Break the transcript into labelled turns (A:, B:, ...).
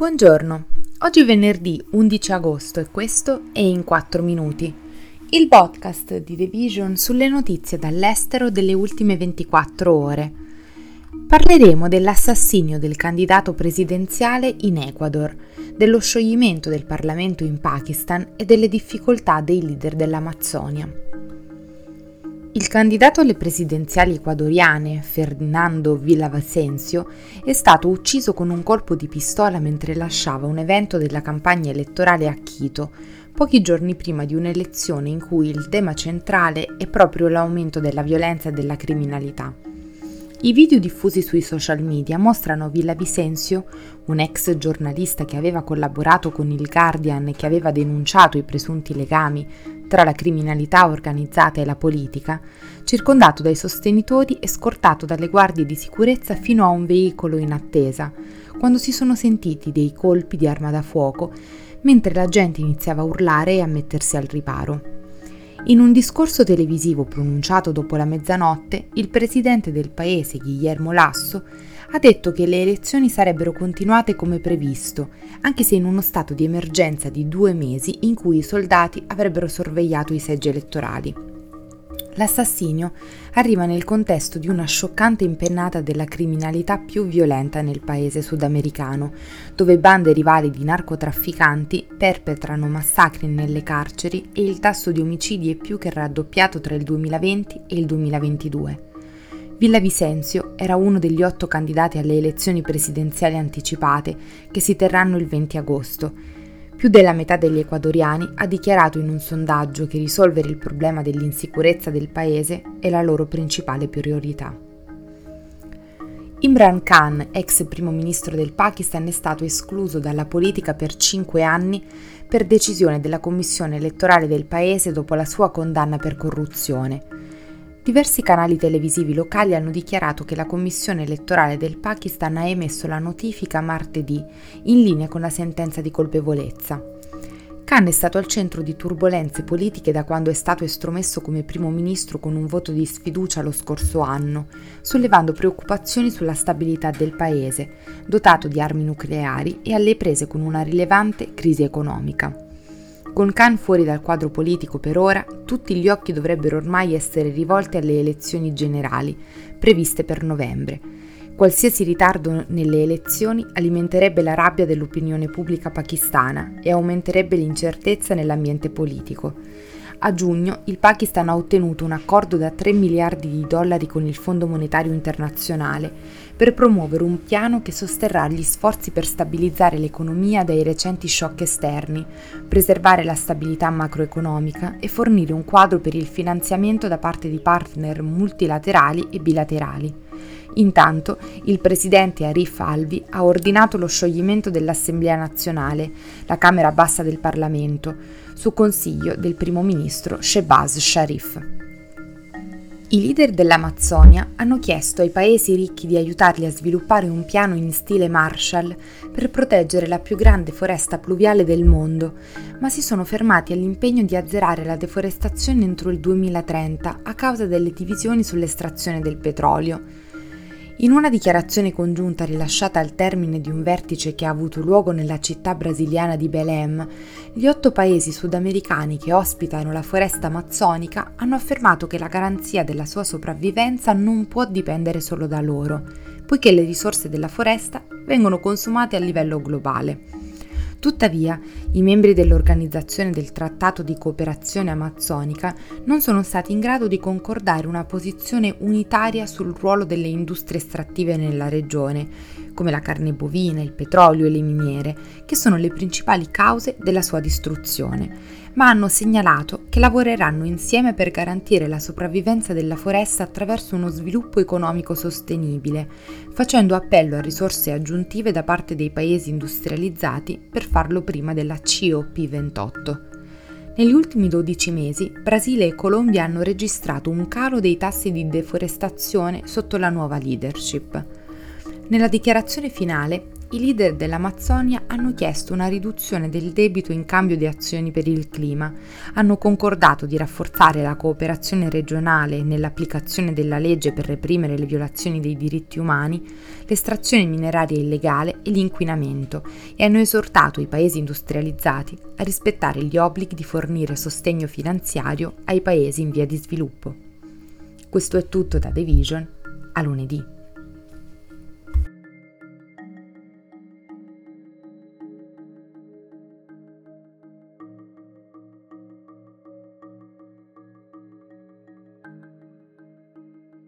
A: Buongiorno, oggi è venerdì 11 agosto e questo è In 4 Minuti, il podcast di The Vision sulle notizie dall'estero delle ultime 24 ore. Parleremo dell'assassinio del candidato presidenziale in Ecuador, dello scioglimento del Parlamento in Pakistan e delle difficoltà dei leader dell'Amazzonia. Il candidato alle presidenziali ecuadoriane, Fernando Villavicencio, è stato ucciso con un colpo di pistola mentre lasciava un evento della campagna elettorale a Quito, pochi giorni prima di un'elezione in cui il tema centrale è proprio l'aumento della violenza e della criminalità. I video diffusi sui social media mostrano Villavicencio, un ex giornalista che aveva collaborato con il Guardian e che aveva denunciato i presunti legami tra la criminalità organizzata e la politica, circondato dai sostenitori e scortato dalle guardie di sicurezza fino a un veicolo in attesa, quando si sono sentiti dei colpi di arma da fuoco, mentre la gente iniziava a urlare e a mettersi al riparo. In un discorso televisivo pronunciato dopo la mezzanotte, il presidente del paese, Guillermo Lasso, ha detto che le elezioni sarebbero continuate come previsto, anche se in uno stato di emergenza di due mesi in cui i soldati avrebbero sorvegliato i seggi elettorali. L'assassinio arriva nel contesto di una scioccante impennata della criminalità più violenta nel paese sudamericano, dove bande rivali di narcotrafficanti perpetrano massacri nelle carceri e il tasso di omicidi è più che raddoppiato tra il 2020 e il 2022. Villavicencio era uno degli otto candidati alle elezioni presidenziali anticipate che si terranno il 20 agosto più della metà degli ecuadoriani ha dichiarato in un sondaggio che risolvere il problema dell'insicurezza del paese è la loro principale priorità. Imran Khan, ex primo ministro del Pakistan, è stato escluso dalla politica per cinque anni per decisione della commissione elettorale del paese dopo la sua condanna per corruzione. Diversi canali televisivi locali hanno dichiarato che la Commissione elettorale del Pakistan ha emesso la notifica martedì, in linea con la sentenza di colpevolezza. Khan è stato al centro di turbulenze politiche da quando è stato estromesso come primo ministro con un voto di sfiducia lo scorso anno, sollevando preoccupazioni sulla stabilità del paese, dotato di armi nucleari e alle prese con una rilevante crisi economica. Con Khan fuori dal quadro politico per ora, tutti gli occhi dovrebbero ormai essere rivolti alle elezioni generali, previste per novembre. Qualsiasi ritardo nelle elezioni alimenterebbe la rabbia dell'opinione pubblica pakistana e aumenterebbe l'incertezza nell'ambiente politico. A giugno il Pakistan ha ottenuto un accordo da 3 miliardi di dollari con il Fondo Monetario Internazionale per promuovere un piano che sosterrà gli sforzi per stabilizzare l'economia dai recenti shock esterni, preservare la stabilità macroeconomica e fornire un quadro per il finanziamento da parte di partner multilaterali e bilaterali. Intanto, il presidente Arif Alvi ha ordinato lo scioglimento dell'Assemblea nazionale, la Camera bassa del Parlamento, su consiglio del primo ministro Shehbaz Sharif. I leader dell'Amazzonia hanno chiesto ai paesi ricchi di aiutarli a sviluppare un piano in stile Marshall per proteggere la più grande foresta pluviale del mondo, ma si sono fermati all'impegno di azzerare la deforestazione entro il 2030 a causa delle divisioni sull'estrazione del petrolio. In una dichiarazione congiunta rilasciata al termine di un vertice che ha avuto luogo nella città brasiliana di Belém, gli otto paesi sudamericani che ospitano la foresta amazzonica hanno affermato che la garanzia della sua sopravvivenza non può dipendere solo da loro, poiché le risorse della foresta vengono consumate a livello globale. Tuttavia, i membri dell'Organizzazione del Trattato di Cooperazione Amazzonica non sono stati in grado di concordare una posizione unitaria sul ruolo delle industrie estrattive nella regione, come la carne bovina, il petrolio e le miniere, che sono le principali cause della sua distruzione, ma hanno segnalato che lavoreranno insieme per garantire la sopravvivenza della foresta attraverso uno sviluppo economico sostenibile, facendo appello a risorse aggiuntive da parte dei paesi industrializzati per farlo prima della COP28. Negli ultimi 12 mesi Brasile e Colombia hanno registrato un calo dei tassi di deforestazione sotto la nuova leadership. Nella dichiarazione finale, i leader dell'Amazzonia hanno chiesto una riduzione del debito in cambio di azioni per il clima, hanno concordato di rafforzare la cooperazione regionale nell'applicazione della legge per reprimere le violazioni dei diritti umani, l'estrazione mineraria illegale e l'inquinamento e hanno esortato i paesi industrializzati a rispettare gli obblighi di fornire sostegno finanziario ai paesi in via di sviluppo. Questo è tutto da The Vision, a lunedì.